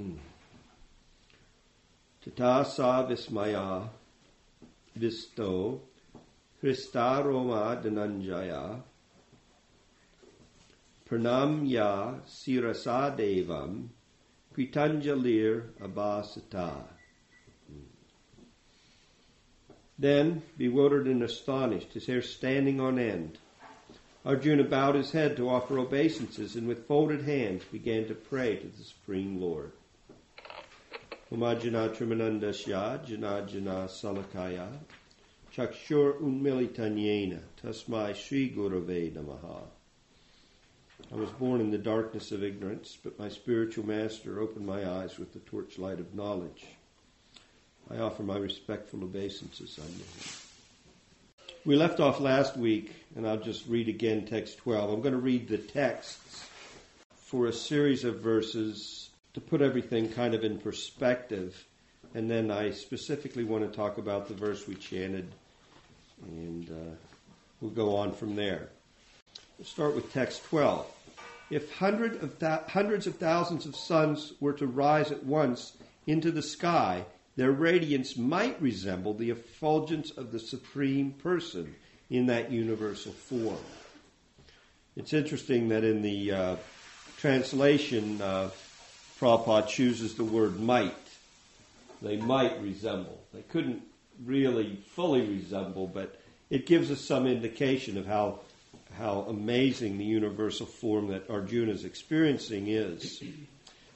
Hmm. Tata sa vismaya visto Christa Roma Dhananjaya Pranamya Sirasa Devam Kritanjalir Abhasata. Hmm. Then, bewildered and astonished, his hair standing on end, Arjuna bowed his head to offer obeisances and with folded hands began to pray to the Supreme Lord. Umajana Trimanandasya Jana Jana Salakaya Chakshur Unmilitanyena Tasmai Sri Gurave Namaha. I was born in the darkness of ignorance, but my spiritual master opened my eyes with the torchlight of knowledge. I offer my respectful obeisances unto him. We left off last week, and I'll just read again text 12. I'm going to read the texts for a series of verses to put everything kind of in perspective, and then I specifically want to talk about the verse we chanted, and uh, we'll go on from there. We'll start with text 12. If hundred of th- hundreds of thousands of suns were to rise at once into the sky, their radiance might resemble the effulgence of the Supreme Person in that universal form. It's interesting that in the uh, translation, uh, Prabhupada chooses the word might. They might resemble. They couldn't really fully resemble, but it gives us some indication of how how amazing the universal form that Arjuna is experiencing is.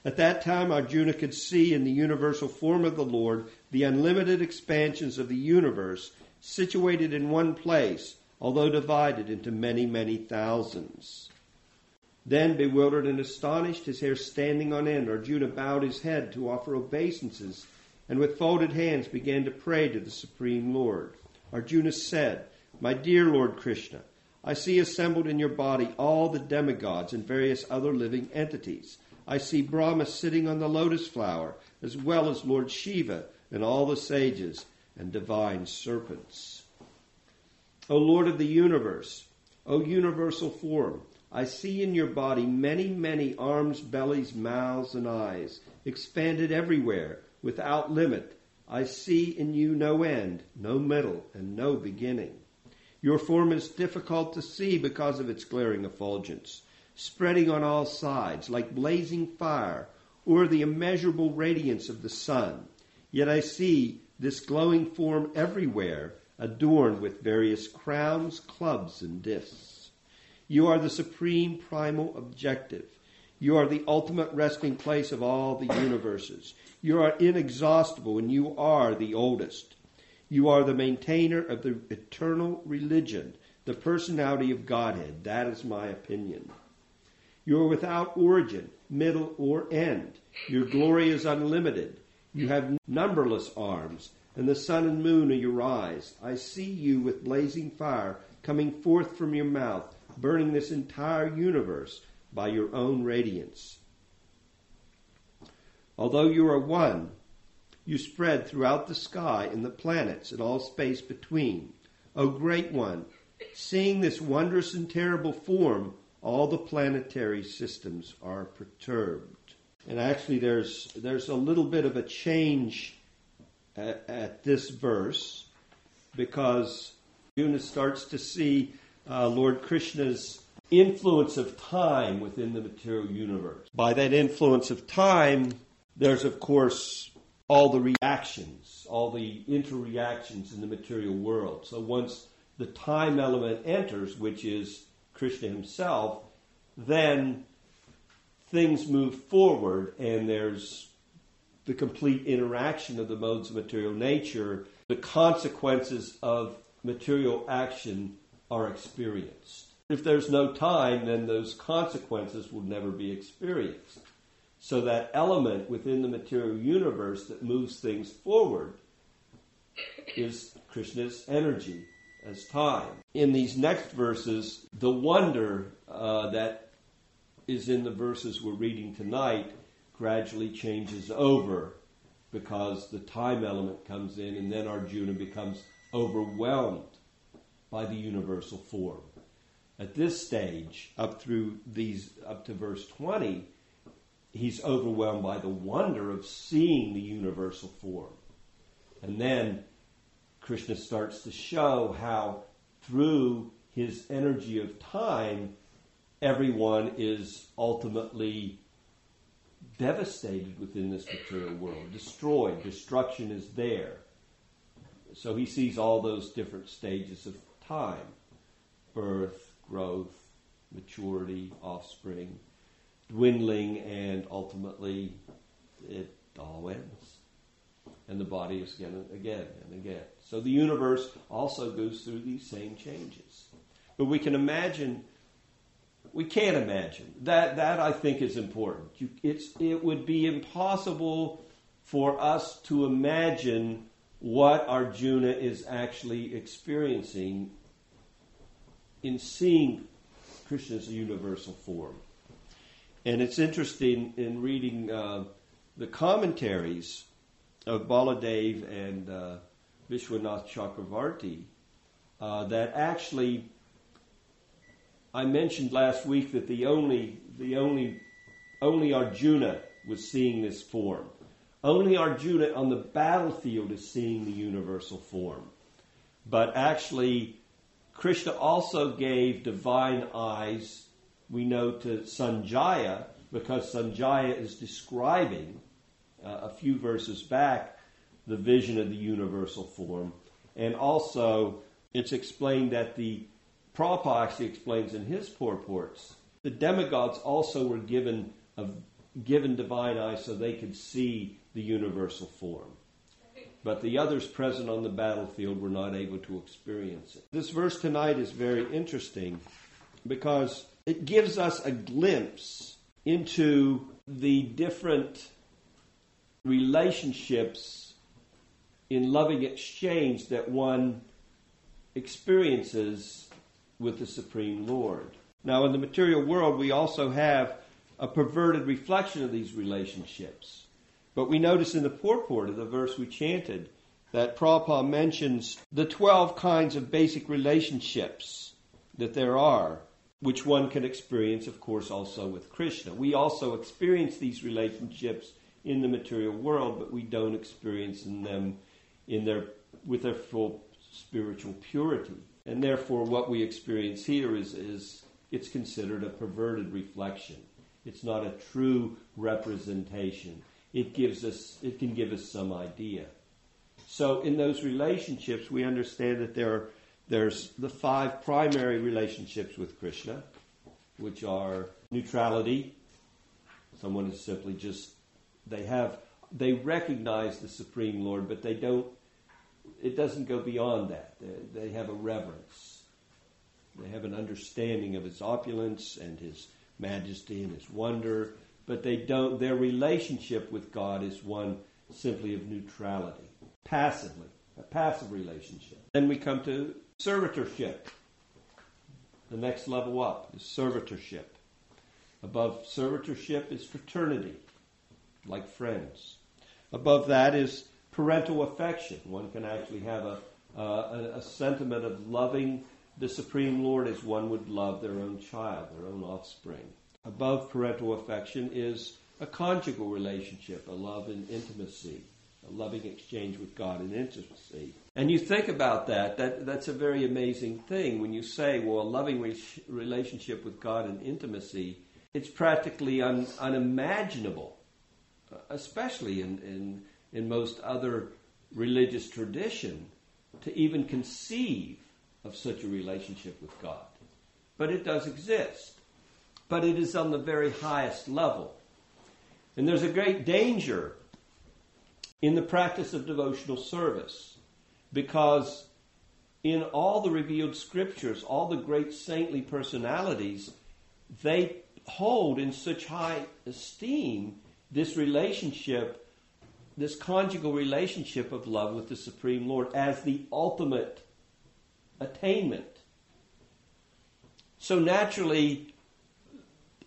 At that time, Arjuna could see in the universal form of the Lord the unlimited expansions of the universe situated in one place, although divided into many, many thousands. Then, bewildered and astonished, his hair standing on end, Arjuna bowed his head to offer obeisances and with folded hands began to pray to the Supreme Lord. Arjuna said, My dear Lord Krishna, I see assembled in your body all the demigods and various other living entities. I see Brahma sitting on the lotus flower, as well as Lord Shiva and all the sages and divine serpents. O Lord of the universe, O universal form, I see in your body many, many arms, bellies, mouths, and eyes, expanded everywhere, without limit. I see in you no end, no middle, and no beginning. Your form is difficult to see because of its glaring effulgence, spreading on all sides like blazing fire or the immeasurable radiance of the sun. Yet I see this glowing form everywhere, adorned with various crowns, clubs, and discs. You are the supreme primal objective. You are the ultimate resting place of all the universes. You are inexhaustible and you are the oldest. You are the maintainer of the eternal religion, the personality of Godhead. That is my opinion. You are without origin, middle, or end. Your glory is unlimited. You have numberless arms, and the sun and moon are your eyes. I see you with blazing fire coming forth from your mouth, burning this entire universe by your own radiance. Although you are one, you spread throughout the sky and the planets and all space between. O great one, seeing this wondrous and terrible form, all the planetary systems are perturbed. And actually, there's, there's a little bit of a change at, at this verse because Arjuna starts to see uh, Lord Krishna's influence of time within the material universe. By that influence of time, there's, of course, all the reactions, all the interreactions in the material world. So once the time element enters, which is Krishna himself, then things move forward and there's the complete interaction of the modes of material nature. The consequences of material action are experienced. If there's no time, then those consequences will never be experienced. So that element within the material universe that moves things forward is Krishna's energy as time. In these next verses, the wonder uh, that is in the verses we're reading tonight gradually changes over because the time element comes in and then Arjuna becomes overwhelmed by the universal form. At this stage, up through these, up to verse 20, he's overwhelmed by the wonder of seeing the universal form. And then Krishna starts to show how through his energy of time, everyone is ultimately devastated within this material world, destroyed. Destruction is there. So he sees all those different stages of time birth, growth, maturity, offspring, dwindling, and ultimately it all ends. And the body is again and again and again. So the universe also goes through these same changes. But we can imagine, we can't imagine. That, that I think is important. You, it's, it would be impossible for us to imagine what Arjuna is actually experiencing in seeing Krishna's universal form. And it's interesting in reading uh, the commentaries of Baladev and uh, Vishwanath Chakravarti uh, that actually I mentioned last week that the only the only only Arjuna was seeing this form. Only Arjuna on the battlefield is seeing the universal form. But actually, Krishna also gave divine eyes, we know, to Sanjaya, because Sanjaya is describing uh, a few verses back the vision of the universal form. And also, it's explained that the Prabhupada explains in his purports the demigods also were given a, given divine eyes so they could see the universal form. But the others present on the battlefield were not able to experience it. This verse tonight is very interesting because it gives us a glimpse into the different relationships in loving exchange that one experiences with the Supreme Lord. Now, in the material world, we also have a perverted reflection of these relationships. But we notice in the purport of the verse we chanted that Prabhupada mentions the 12 kinds of basic relationships that there are, which one can experience, of course, also with Krishna. We also experience these relationships in the material world, but we don't experience them in their, with their full spiritual purity. And therefore, what we experience here is, is it's considered a perverted reflection. It's not a true representation it gives us, it can give us some idea. So in those relationships, we understand that there are, there's the five primary relationships with Krishna, which are neutrality. Someone is simply just, they have, they recognize the Supreme Lord, but they don't, it doesn't go beyond that. They, they have a reverence. They have an understanding of his opulence and his majesty and his wonder but they don't, their relationship with God is one simply of neutrality, passively, a passive relationship. Then we come to servitorship. The next level up is servitorship. Above servitorship is fraternity, like friends. Above that is parental affection. One can actually have a, uh, a, a sentiment of loving the Supreme Lord as one would love their own child, their own offspring above parental affection is a conjugal relationship, a love and intimacy, a loving exchange with God and intimacy. And you think about that, that that's a very amazing thing when you say, well, a loving re- relationship with God and intimacy, it's practically un- unimaginable, uh, especially in, in, in most other religious tradition, to even conceive of such a relationship with God. But it does exist but it is on the very highest level. And there's a great danger in the practice of devotional service because in all the revealed scriptures, all the great saintly personalities, they hold in such high esteem this relationship, this conjugal relationship of love with the Supreme Lord as the ultimate attainment. So naturally,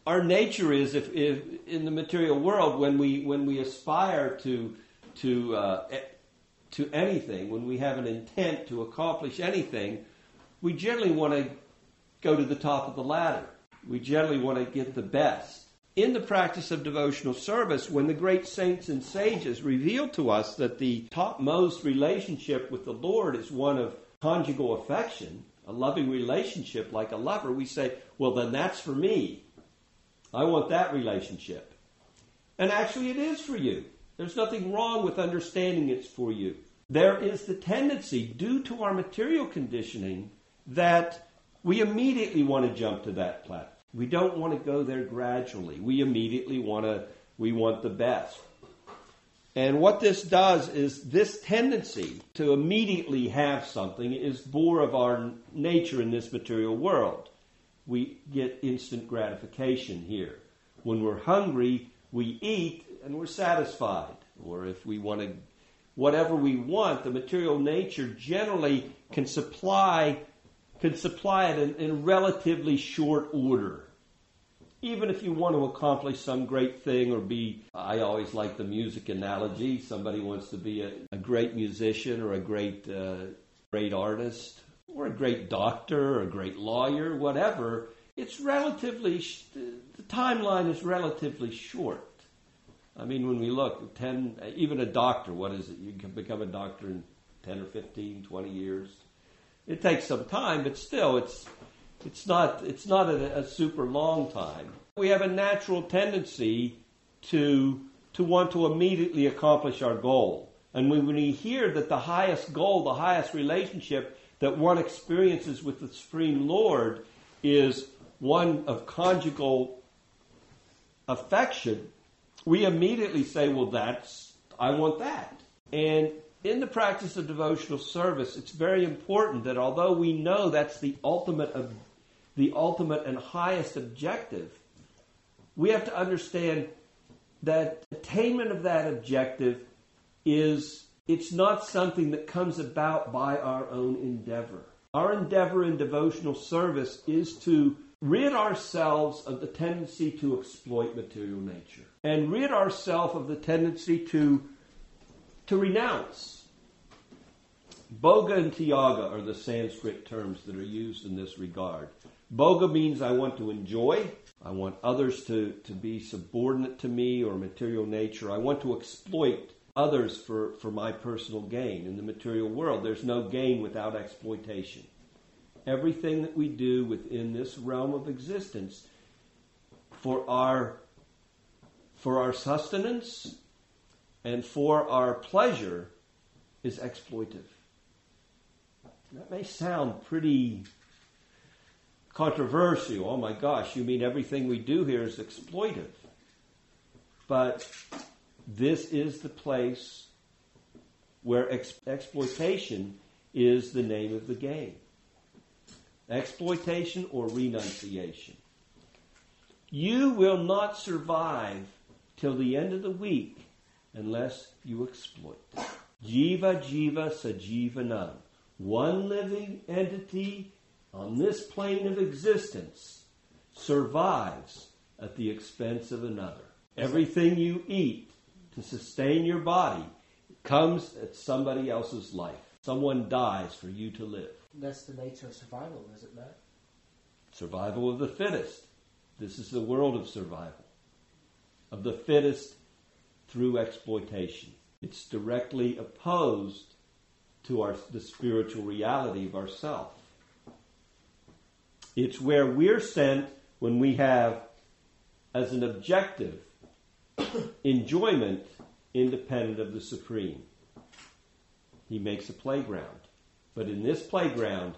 our nature is if, if in the material world when we when we aspire to to uh, to anything when we have an intent to accomplish anything we generally want to go to the top of the ladder we generally want to get the best in the practice of devotional service, when the great saints and sages reveal to us that the topmost relationship with the Lord is one of conjugal affection, a loving relationship like a lover, we say, well, then that's for me. I want that relationship. And actually, it is for you. There's nothing wrong with understanding it's for you. There is the tendency, due to our material conditioning, that we immediately want to jump to that platform. We don't want to go there gradually. We immediately want to, we want the best. And what this does is this tendency to immediately have something is bore of our nature in this material world. We get instant gratification here. When we're hungry, we eat and we're satisfied. Or if we want whatever we want, the material nature generally can supply, can supply it in, in relatively short order even if you want to accomplish some great thing or be, I always like the music analogy. Somebody wants to be a, a great musician or a great, uh, great artist or a great doctor or a great lawyer, whatever. It's relatively, the timeline is relatively short. I mean, when we look, 10, even a doctor, what is it? You can become a doctor in 10 or 15, 20 years. It takes some time, but still, it's it's not, it's not a, a super long time. We have a natural tendency to, to want to immediately accomplish our goal. And when we hear that the highest goal, the highest relationship that one experiences with the Supreme Lord is one of conjugal affection, we immediately say, well, that's, I want that. And in the practice of devotional service, it's very important that although we know that's the ultimate the ultimate and highest objective, we have to understand that attainment of that objective is it's not something that comes about by our own endeavor. Our endeavor in devotional service is to rid ourselves of the tendency to exploit material nature and rid ourselves of the tendency to to renounce. Bhoga and Tyaga are the Sanskrit terms that are used in this regard. Bhoga means I want to enjoy. I want others to, to be subordinate to me or material nature. I want to exploit others for, for my personal gain. In the material world, there's no gain without exploitation. Everything that we do within this realm of existence for our, for our sustenance and for our pleasure is exploitive. That may sound pretty controversial. Oh my gosh, you mean everything we do here is exploitive? But this is the place where ex- exploitation is the name of the game. Exploitation or renunciation. You will not survive till the end of the week unless you exploit. Jiva jiva sajivanam. One living entity on this plane of existence survives at the expense of another. Everything you eat to sustain your body comes at somebody else's life. Someone dies for you to live. That's the nature of survival, is it not? Survival of the fittest. This is the world of survival. Of the fittest through exploitation. It's directly opposed to our, the spiritual reality of ourself. It's where we're sent when we have, as an objective, enjoyment independent of the supreme. He makes a playground. But in this playground,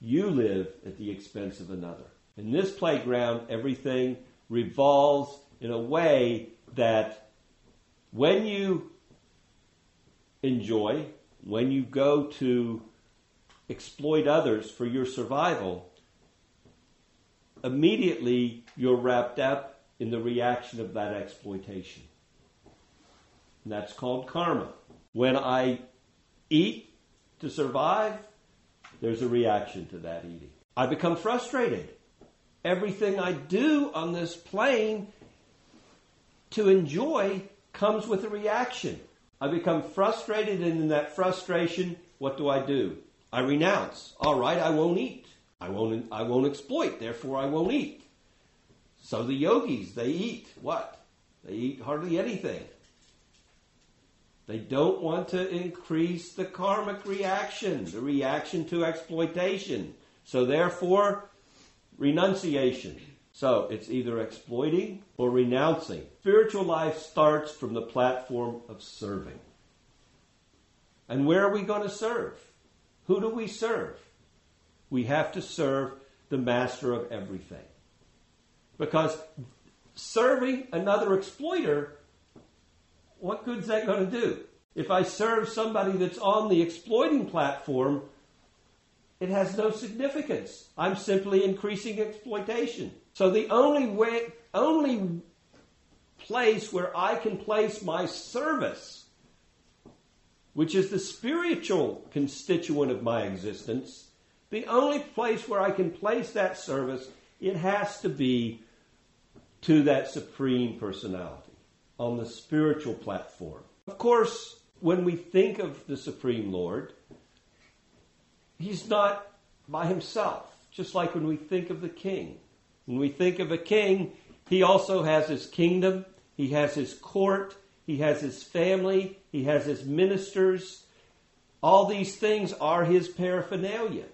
you live at the expense of another. In this playground, everything revolves in a way that when you enjoy, when you go to exploit others for your survival, immediately you're wrapped up in the reaction of that exploitation. And that's called karma. When I eat to survive, there's a reaction to that eating. I become frustrated. Everything I do on this plane to enjoy comes with a reaction. I become frustrated, and in that frustration, what do I do? I renounce. All right, I won't eat. I won't, I won't exploit, therefore I won't eat. So the yogis, they eat what? They eat hardly anything. They don't want to increase the karmic reaction, the reaction to exploitation. So therefore, renunciation. So it's either exploiting or renouncing. Spiritual life starts from the platform of serving. And where are we going to serve? Who do we serve? We have to serve the master of everything. Because serving another exploiter, what good's that going to do? If I serve somebody that's on the exploiting platform, it has no significance. I'm simply increasing exploitation. So the only way, only place where I can place my service, which is the spiritual constituent of my existence, the only place where I can place that service, it has to be to that supreme personality on the spiritual platform. Of course, when we think of the Supreme Lord, He's not by Himself, just like when we think of the King. When we think of a king, he also has his kingdom, he has his court, he has his family, he has his ministers. All these things are his paraphernalia.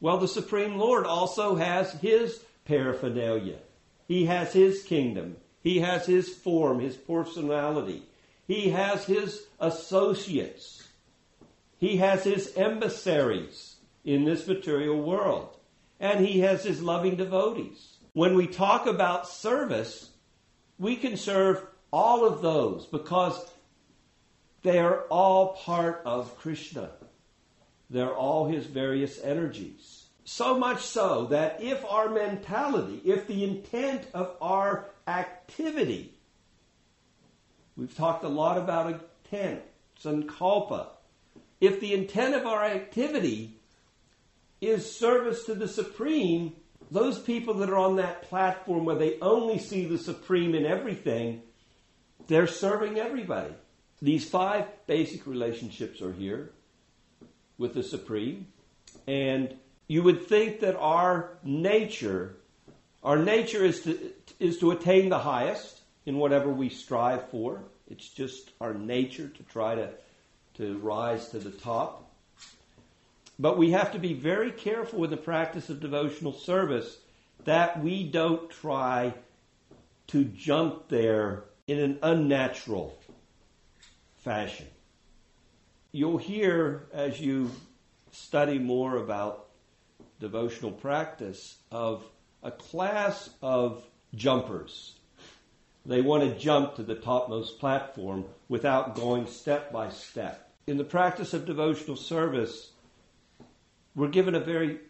Well, the Supreme Lord also has his paraphernalia. He has his kingdom. He has his form, his personality. He has his associates. He has his emissaries in this material world and he has his loving devotees. When we talk about service, we can serve all of those because they are all part of Krishna. They're all his various energies. So much so that if our mentality, if the intent of our activity, we've talked a lot about intent, sankalpa, if the intent of our activity is service to the Supreme, those people that are on that platform where they only see the Supreme in everything, they're serving everybody. These five basic relationships are here with the Supreme. And you would think that our nature, our nature is to, is to attain the highest in whatever we strive for. It's just our nature to try to, to rise to the top. But we have to be very careful with the practice of devotional service that we don't try to jump there in an unnatural fashion. You'll hear as you study more about devotional practice of a class of jumpers. They want to jump to the topmost platform without going step by step. In the practice of devotional service, we're given a very,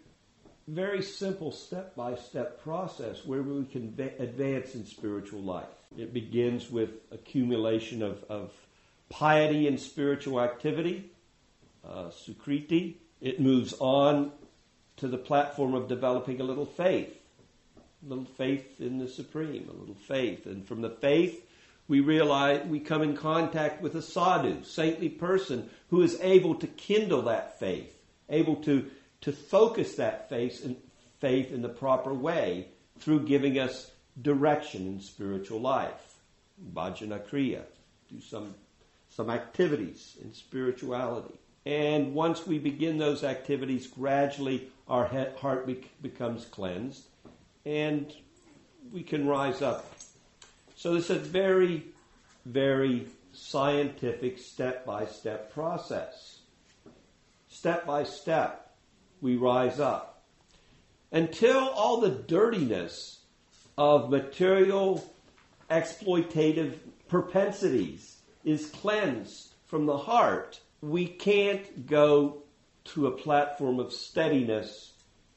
very simple step by step process where we can advance in spiritual life. It begins with accumulation of, of piety and spiritual activity, uh, sukriti. It moves on to the platform of developing a little faith, a little faith in the Supreme, a little faith. And from the faith, we realize we come in contact with a sadhu, saintly person who is able to kindle that faith, able to to focus that faith in, faith in the proper way through giving us direction in spiritual life. Bhajana Kriya. Do some, some activities in spirituality. And once we begin those activities, gradually our heart becomes cleansed and we can rise up. So it's a very, very scientific step by step process. Step by step we rise up. Until all the dirtiness of material exploitative propensities is cleansed from the heart, we can't go to a platform of steadiness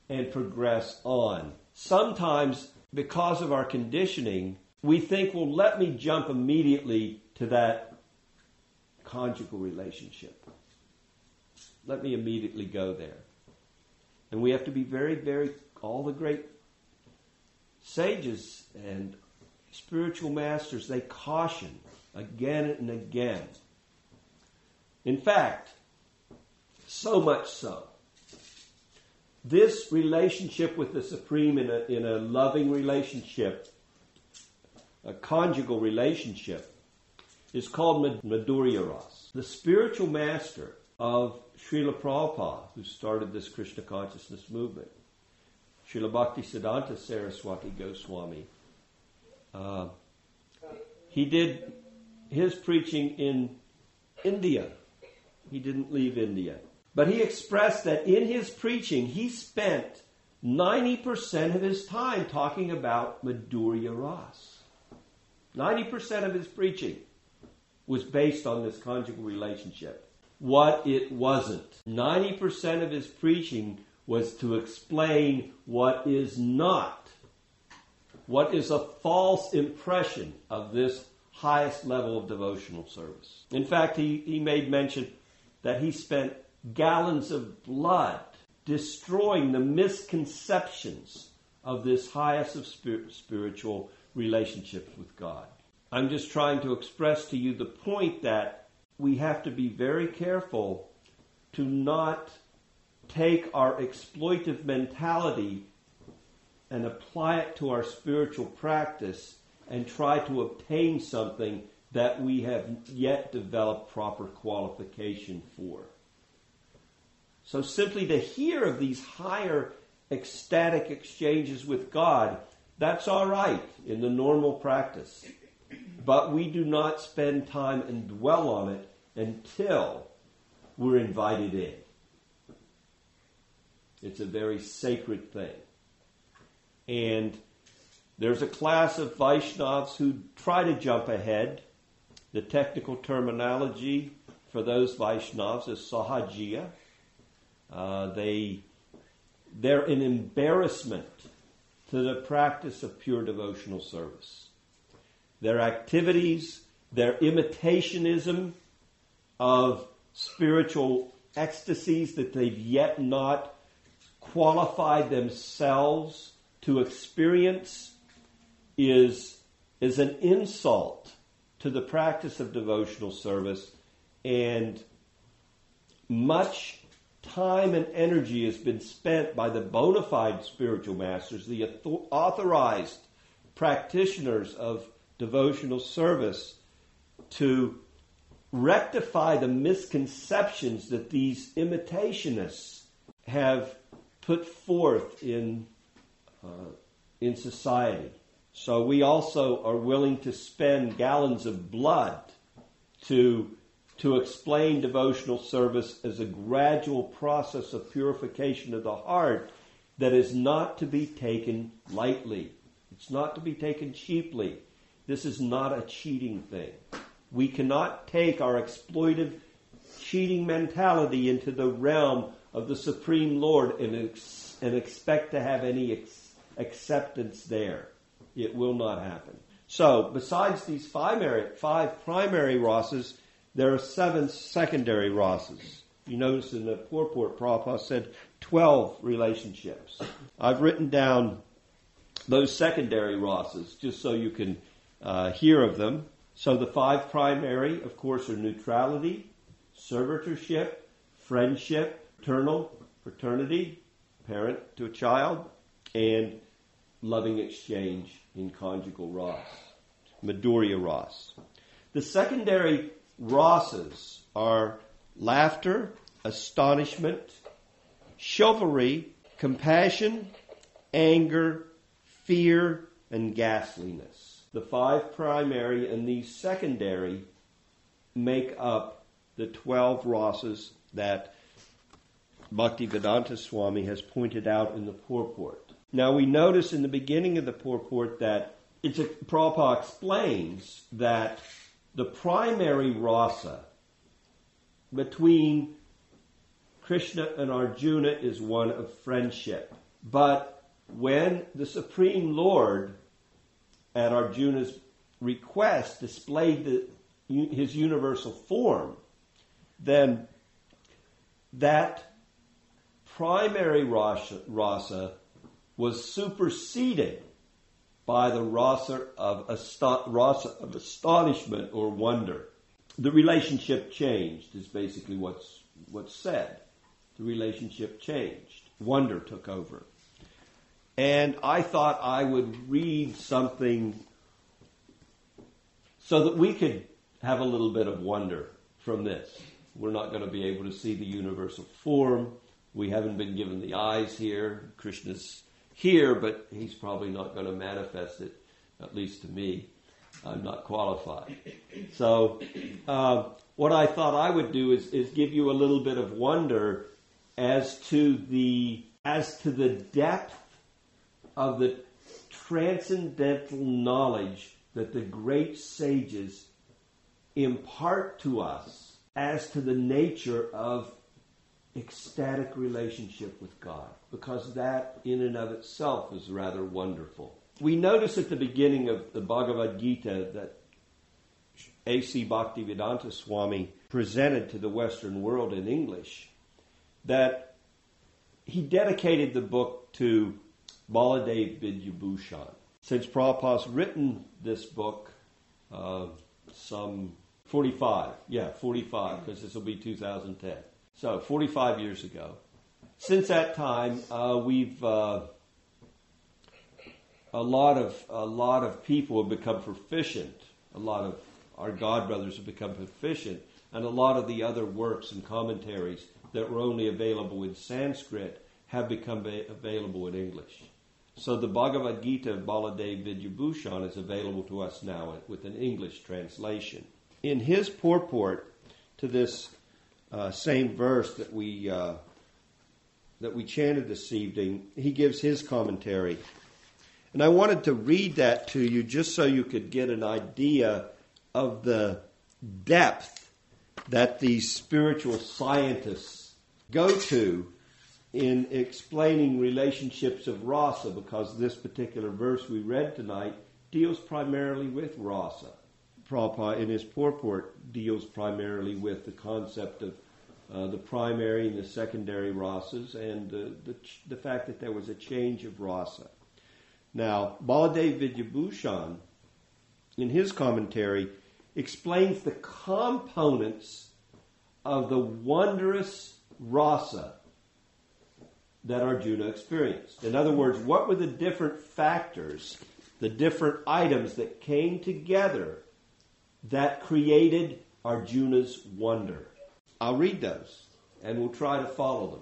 and progress on. Sometimes, because of our conditioning, we think, well, let me jump immediately to that conjugal relationship. Let me immediately go there. And we have to be very, very, all the great sages and spiritual masters, they caution again and again. In fact, so much so this relationship with the Supreme in a, in a loving relationship, a conjugal relationship, is called Madhurya Ras. The spiritual master of Srila Prabhupada, who started this Krishna consciousness movement, Srila Bhakti Siddhanta Saraswati Goswami, uh, he did his preaching in India. He didn't leave India. But he expressed that in his preaching, he spent 90% of his time talking about Madhurya Ras. 90% of his preaching was based on this conjugal relationship. What it wasn't. 90% of his preaching was to explain what is not, what is a false impression of this highest level of devotional service. In fact, he, he made mention that he spent gallons of blood destroying the misconceptions of this highest of spiritual relationships with God. I'm just trying to express to you the point that we have to be very careful to not take our exploitive mentality and apply it to our spiritual practice and try to obtain something that we have yet developed proper qualification for. So simply to hear of these higher ecstatic exchanges with God, that's all right in the normal practice. But we do not spend time and dwell on it until we're invited in. It's a very sacred thing. And there's a class of Vaishnavas who try to jump ahead. The technical terminology for those Vaishnavas is Sahajiya. Uh, they, they're an embarrassment to the practice of pure devotional service. Their activities, their imitationism of spiritual ecstasies that they've yet not qualified themselves to experience is, is an insult to the practice of devotional service and much time and energy has been spent by the bona fide spiritual masters, the authorized practitioners of devotional service, to rectify the misconceptions that these imitationists have put forth in, uh, in society. So we also are willing to spend gallons of blood to to explain devotional service as a gradual process of purification of the heart that is not to be taken lightly. It's not to be taken cheaply. This is not a cheating thing. We cannot take our exploitive, cheating mentality into the realm of the Supreme Lord and, ex- and expect to have any ex- acceptance there. It will not happen. So, besides these five, five primary Rasas, there are seven secondary Rasas. You notice in the purport, Prabhupada said 12 relationships. I've written down those secondary Rasas just so you can uh, hear of them. So the five primary, of course, are neutrality, servitorship, friendship, paternal, fraternity, parent to a child, and loving exchange in conjugal Ras, Madhurya Ras. The secondary Rasas are laughter, astonishment, chivalry, compassion, anger, fear, and ghastliness. The five primary and these secondary make up the 12 Rasas that Bhaktivedanta Swami has pointed out in the purport. Now we notice in the beginning of the purport that it's a, Prabhupada explains that the primary rasa between Krishna and Arjuna is one of friendship. But when the Supreme Lord, at Arjuna's request, displayed the, his universal form, then that primary rasa, rasa was superseded by the rasa of, asto- of astonishment or wonder. The relationship changed is basically what's, what's said. The relationship changed. wonder took over. And I thought I would read something so that we could have a little bit of wonder from this. We're not going to be able to see the universal form. We haven't been given the eyes here. Krishna's here, but he's probably not going to manifest it, at least to me. I'm not qualified. So, uh, what I thought I would do is, is give you a little bit of wonder as to the as to the depth of the transcendental knowledge that the great sages impart to us as to the nature of ecstatic relationship with God, because that in and of itself is rather wonderful. We notice at the beginning of the Bhagavad Gita that A.C. Bhaktivedanta Swami presented to the Western world in English that he dedicated the book to Baladev Vidyabhushan. Since Prabhupada's written this book, uh, some 45, yeah, 45, because this will be 2010. So 45 years ago. Since that time, uh, we've uh, a lot of a lot of people have become proficient. A lot of our God brothers have become proficient, and a lot of the other works and commentaries that were only available in Sanskrit have become available in English. So the Bhagavad Gita of Baladev Vidyabhushan is available to us now with an English translation. In his purport to this uh, same verse that we uh, that we chanted this evening, he gives his commentary, and I wanted to read that to you just so you could get an idea of the depth that these spiritual scientists go to in explaining relationships of rasa because this particular verse we read tonight deals primarily with rasa. Prabhupada in his purport deals primarily with the concept of uh, the primary and the secondary rasas and uh, the, the fact that there was a change of rasa. Now, Baladev Vidyabhushan, in his commentary, explains the components of the wondrous rasa that Arjuna experienced. In other words, what were the different factors, the different items that came together that created Arjuna's wonder? I'll read those and we'll try to follow them.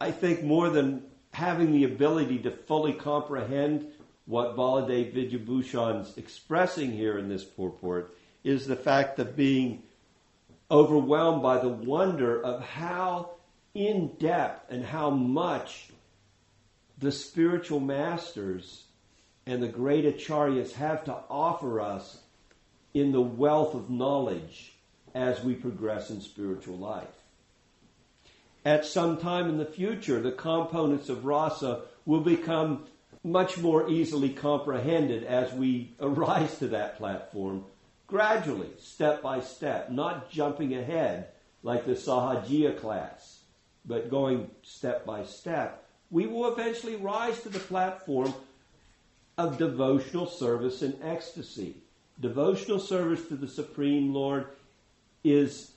I think more than having the ability to fully comprehend what Baladev Vidyabhushan's expressing here in this purport is the fact of being overwhelmed by the wonder of how in depth and how much the spiritual masters and the great acharyas have to offer us in the wealth of knowledge as we progress in spiritual life. At some time in the future, the components of rasa will become much more easily comprehended as we arise to that platform gradually, step by step, not jumping ahead like the Sahajiya class but going step by step, we will eventually rise to the platform of devotional service and ecstasy. Devotional service to the Supreme Lord is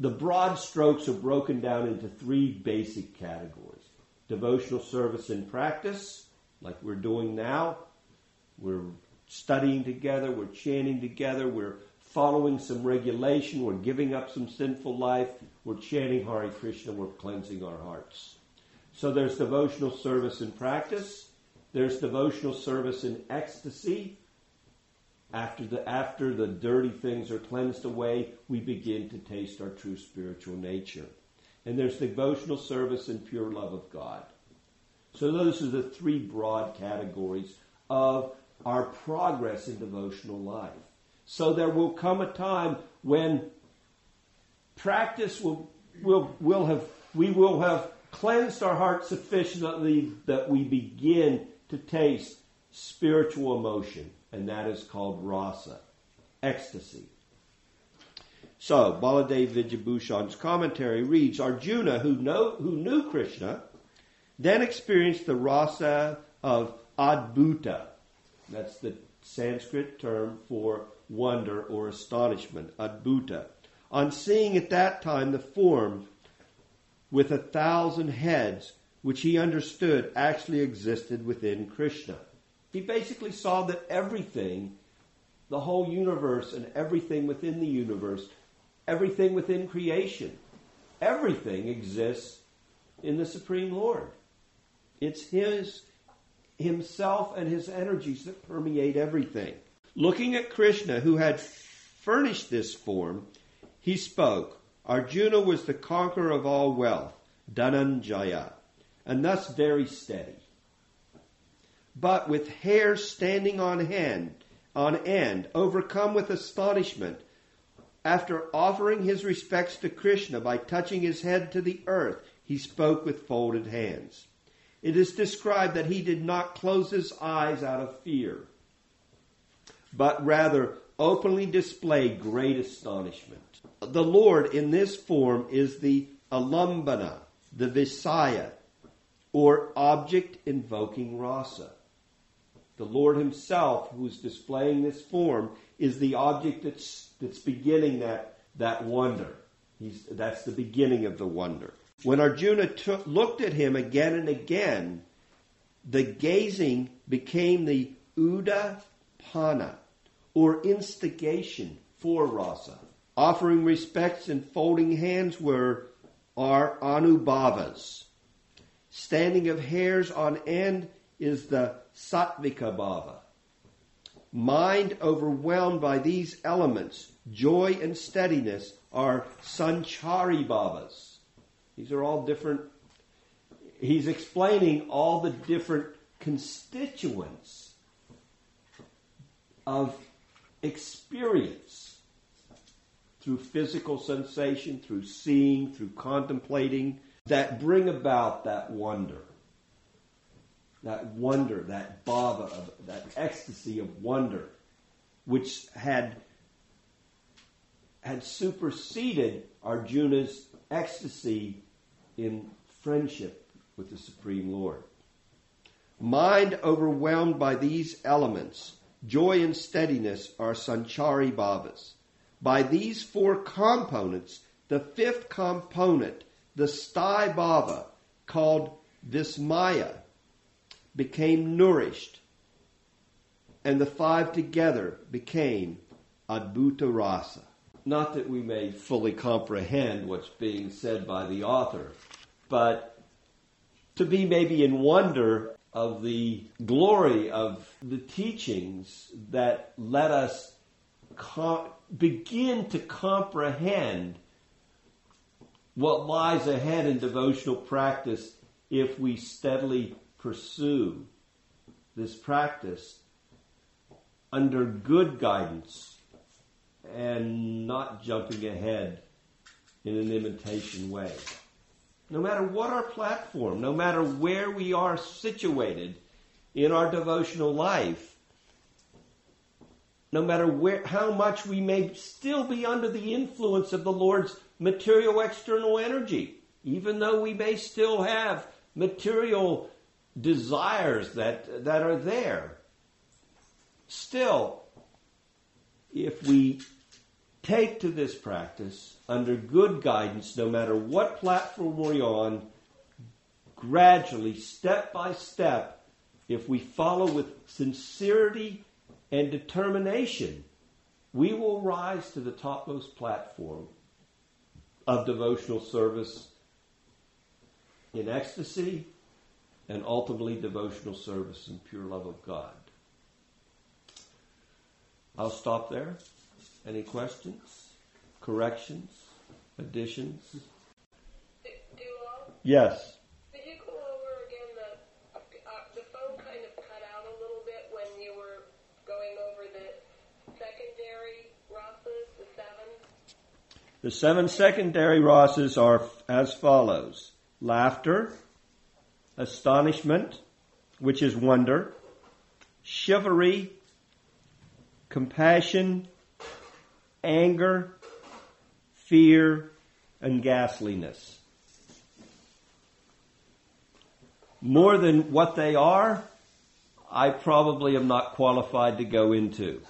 the broad strokes are broken down into three basic categories. Devotional service in practice, like we're doing now. We're studying together, we're chanting together, we're following some regulation, we're giving up some sinful life, we're chanting Hare Krishna, we're cleansing our hearts. So there's devotional service in practice, there's devotional service in ecstasy. After the, after the dirty things are cleansed away, we begin to taste our true spiritual nature. And there's devotional service and pure love of God. So those are the three broad categories of our progress in devotional life. So there will come a time when practice will, will, will have, we will have cleansed our hearts sufficiently that we begin to taste spiritual emotion, and that is called rasa, ecstasy. So, Baladev Vidyabhushan's commentary reads Arjuna, who, know, who knew Krishna, then experienced the rasa of adbhuta. That's the Sanskrit term for wonder or astonishment, adbhuta on seeing at that time the form with a thousand heads, which he understood actually existed within Krishna. He basically saw that everything, the whole universe and everything within the universe, everything within creation, everything exists in the Supreme Lord. It's His Himself and His energies that permeate everything. Looking at Krishna, who had furnished this form, he spoke. Arjuna was the conqueror of all wealth, Dhananjaya, and thus very steady. But with hair standing on hand, on end, overcome with astonishment, after offering his respects to Krishna by touching his head to the earth, he spoke with folded hands. It is described that he did not close his eyes out of fear, but rather openly displayed great astonishment. The Lord in this form is the alambana, the Visaya, or object invoking rasa. The Lord Himself, who is displaying this form, is the object that's, that's beginning that, that wonder. He's, that's the beginning of the wonder. When Arjuna took, looked at him again and again, the gazing became the uddipana, or instigation for rasa. Offering respects and folding hands were are anubhavas. Standing of hairs on end is the sattvika bhava. Mind overwhelmed by these elements, joy and steadiness, are sanchari bhavas. These are all different. He's explaining all the different constituents of experience through physical sensation, through seeing, through contemplating, that bring about that wonder. That wonder, that bhava, of, that ecstasy of wonder, which had, had superseded Arjuna's ecstasy in friendship with the Supreme Lord. Mind overwhelmed by these elements, joy and steadiness are sanchari bhavas. By these four components, the fifth component, the sthayi bhava, called vismaya, became nourished, and the five together became adbhuta rasa. Not that we may fully comprehend what's being said by the author, but to be maybe in wonder of the glory of the teachings that let us com- begin to comprehend what lies ahead in devotional practice if we steadily pursue this practice under good guidance and not jumping ahead in an imitation way. No matter what our platform, no matter where we are situated in our devotional life, no matter where, how much we may still be under the influence of the Lord's material external energy, even though we may still have material desires that, that are there. Still, if we take to this practice under good guidance, no matter what platform we're on, gradually, step by step, if we follow with sincerity and determination, we will rise to the topmost platform of devotional service in ecstasy and ultimately devotional service and pure love of God. I'll stop there. Any questions, corrections, additions? Duo, Yes. could you go over again the uh, the phone kind of cut out a little bit when you were going over the secondary rasas, the seven? The seven secondary rasas are as follows laughter, astonishment, which is wonder, chivalry, compassion, anger, fear, and ghastliness. More than what they are, I probably am not qualified to go into.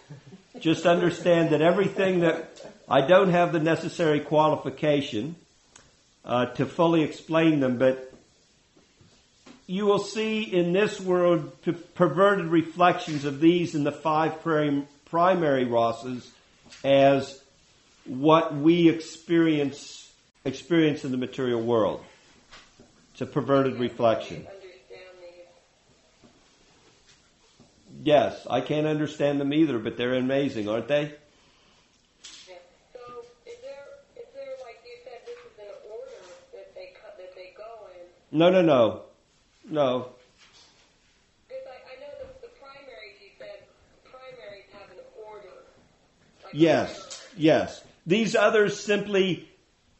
Just understand that everything that I don't have the necessary qualification. uh, to fully explain them, but you will see in this world perverted reflections of these in the five prim- primary rasas as what we experience experience in the material world. It's a perverted reflection. Yes, I can't understand them either, but they're amazing, aren't they? Yeah. So is there is there like you said this is an order that they cut that they go in? No, no, no, no. I, I know the, the primaries you said primaries have an order. Like Yes, yes. These others simply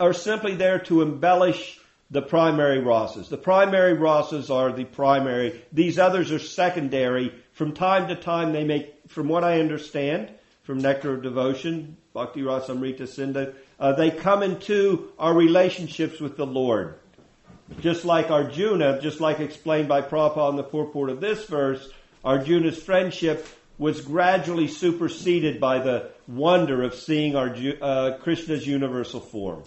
are simply there to embellish the primary rasas. The primary rasas are the primary. These others are secondary. From time to time, they make, from what I understand, from Nectar of Devotion, Bhakti Rasamrita Sindhu, uh, they come into our relationships with the Lord. Just like Arjuna, just like explained by Prabhupada in the purport of this verse, Arjuna's friendship was gradually superseded by the wonder of seeing Arju- uh, Krishna's universal form.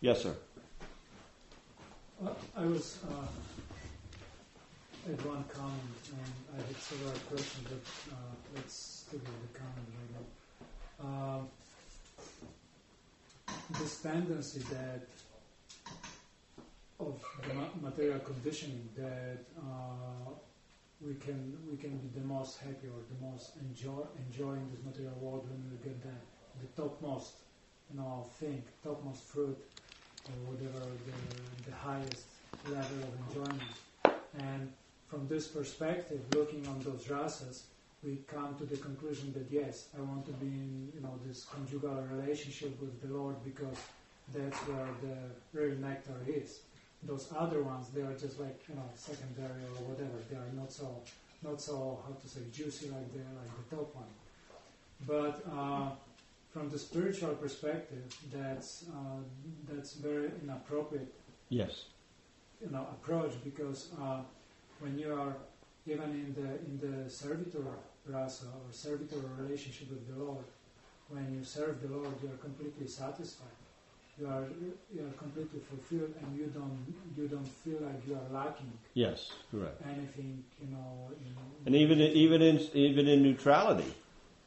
Yes, sir. Uh, I was uh, at one comment and I had several questions, but uh, let's stick with the comment right now. Uh, this tendency that of the material conditioning that uh, we can we can be the most happy or the most enjoy enjoying this material world when we get the the topmost you know thing, topmost fruit or whatever the, the highest level of enjoyment. And from this perspective, looking on those rasas, we come to the conclusion that yes, I want to be in you know this conjugal relationship with the Lord because that's where the real nectar is. Those other ones, they are just like you know secondary or whatever. They are not so not so how to say juicy like the like the top one. But uh, from the spiritual perspective, that's uh, that's very inappropriate Yes. you know approach because uh, when you are even in the in the servitor rasa or servitor relationship with the Lord, when you serve the Lord, you are completely satisfied. You are you are completely fulfilled, and you don't you don't feel like you are lacking Yes. Correct. anything. You know. In, And even even in even in neutrality,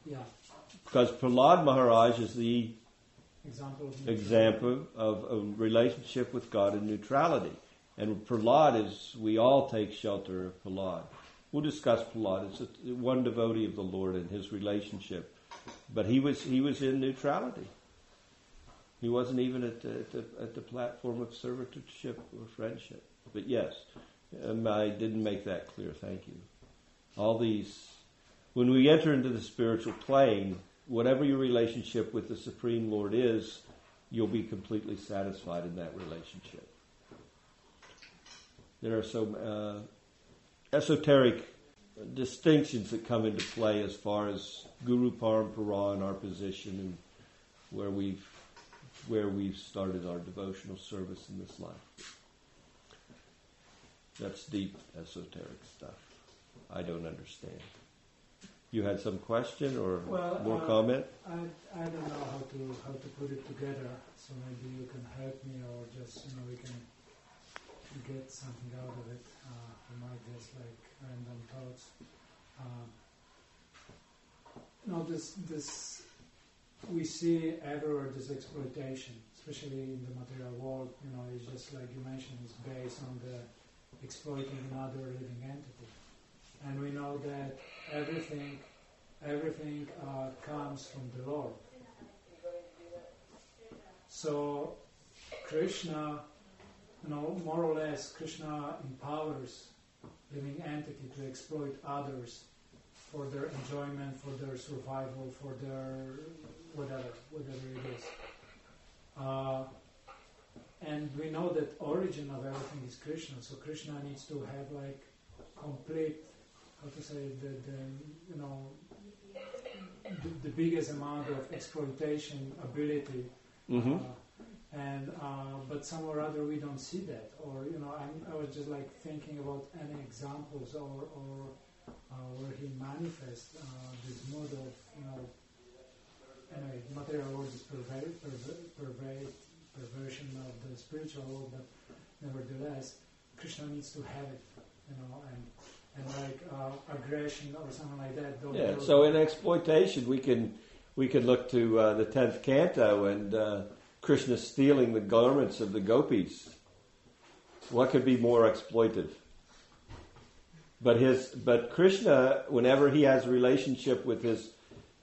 yeah, because Prahlad Maharaj is the example of example of a relationship with God in neutrality. And Prahlad is, we all take shelter of Prahlad. We'll discuss Prahlad. It's a, one devotee of the Lord and his relationship. But he was, he was in neutrality. He wasn't even at the, at the, at the platform of servitorship or friendship. But yes, um, I didn't make that clear. Thank you. All these, when we enter into the spiritual plane, whatever your relationship with the Supreme Lord is, you'll be completely satisfied in that relationship. There are some uh, esoteric distinctions that come into play as far as Guru Parampara and our position and where we've where we've started our devotional service in this life. That's deep esoteric stuff. I don't understand. You had some question or Well, more uh, comment? I, I don't know how to how to put it together, so maybe you can help me, or just you know we can get something out of it. Uh, might just like random thoughts. Uh, no, this this we see everywhere this exploitation, especially in the material world. You know, it's just like you mentioned, it's based on the exploiting another living entity, and we know that everything everything uh, comes from the Lord. So Krishna, you know, more or less, Krishna empowers living entity to exploit others for their enjoyment, for their survival, for their whatever, whatever it is. Uh, and we know that origin of everything is Krishna. So Krishna needs to have like complete, how to say, the, the you know, the, the biggest amount of exploitation ability Mm-hmm. uh, and uh, but somewhere or other we don't see that, or you know, I'm, I was just like thinking about any examples or, or where he manifests uh, this mood of you know, anyway, material world is pervade, pervade, pervade, perversion of the spiritual world, but nevertheless, Krishna needs to have it, you know, and and like uh, aggression or something like that. Yeah. So in exploitation, we can we can look to uh, the tenth canto and uh, Krishna stealing the garments of the gopis. What could be more exploitive? But his but Krishna, whenever he has a relationship with his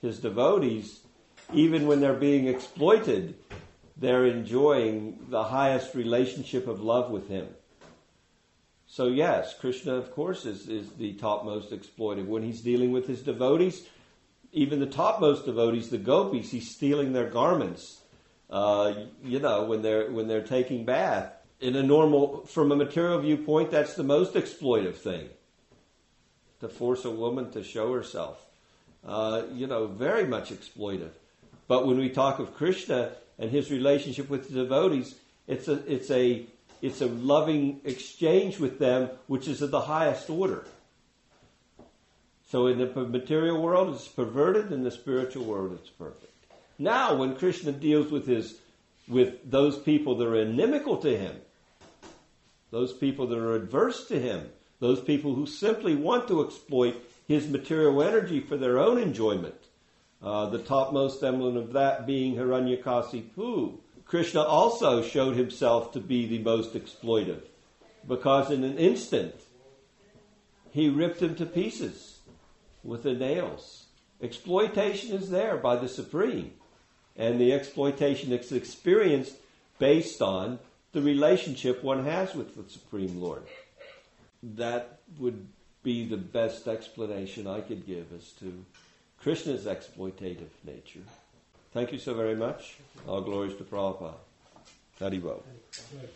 his devotees, even when they're being exploited, they're enjoying the highest relationship of love with him. So yes, Krishna, of course, is, is the topmost exploitive. When he's dealing with his devotees, even the topmost devotees, the gopis, he's stealing their garments. Uh, you know, when they're when they're taking bath. In a normal, from a material viewpoint, that's the most exploitive thing. To force a woman to show herself, uh, you know, very much exploitive. But when we talk of Krishna and his relationship with the devotees, it's a it's a it's a loving exchange with them, which is of the highest order. So in the material world, it's perverted. In the spiritual world, it's perfect. Now, when Krishna deals with his with those people that are inimical to him, those people that are adverse to him, those people who simply want to exploit his material energy for their own enjoyment, uh, the topmost emblem of that being Hiranyakasipu. Krishna also showed himself to be the most exploitive because in an instant he ripped him to pieces with the nails. Exploitation is there by the Supreme, and the exploitation is experienced based on the relationship one has with the Supreme Lord. That would be the best explanation I could give as to Krishna's exploitative nature. Thank you so very much. All glories to Prabhupada. Right.